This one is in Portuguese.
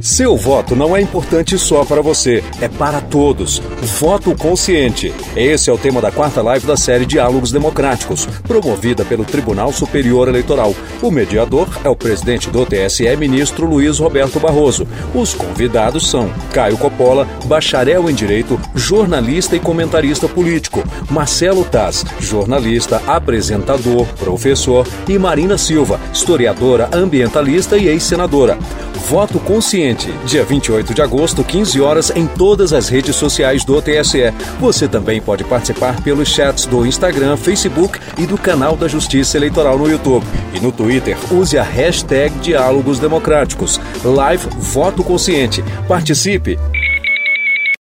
Seu voto não é importante só para você, é para todos. Voto consciente. Esse é o tema da quarta live da série Diálogos Democráticos, promovida pelo Tribunal Superior Eleitoral. O mediador é o presidente do TSE, ministro Luiz Roberto Barroso. Os convidados são Caio Coppola, bacharel em Direito, jornalista e comentarista político, Marcelo Taz, jornalista, apresentador, professor, e Marina Silva, historiadora, ambientalista e ex-senadora. Voto Consciente, dia 28 de agosto, 15 horas, em todas as redes sociais do TSE. Você também pode participar pelos chats do Instagram, Facebook e do canal da Justiça Eleitoral no YouTube. E no Twitter, use a hashtag Diálogos Democráticos. Live Voto Consciente. Participe!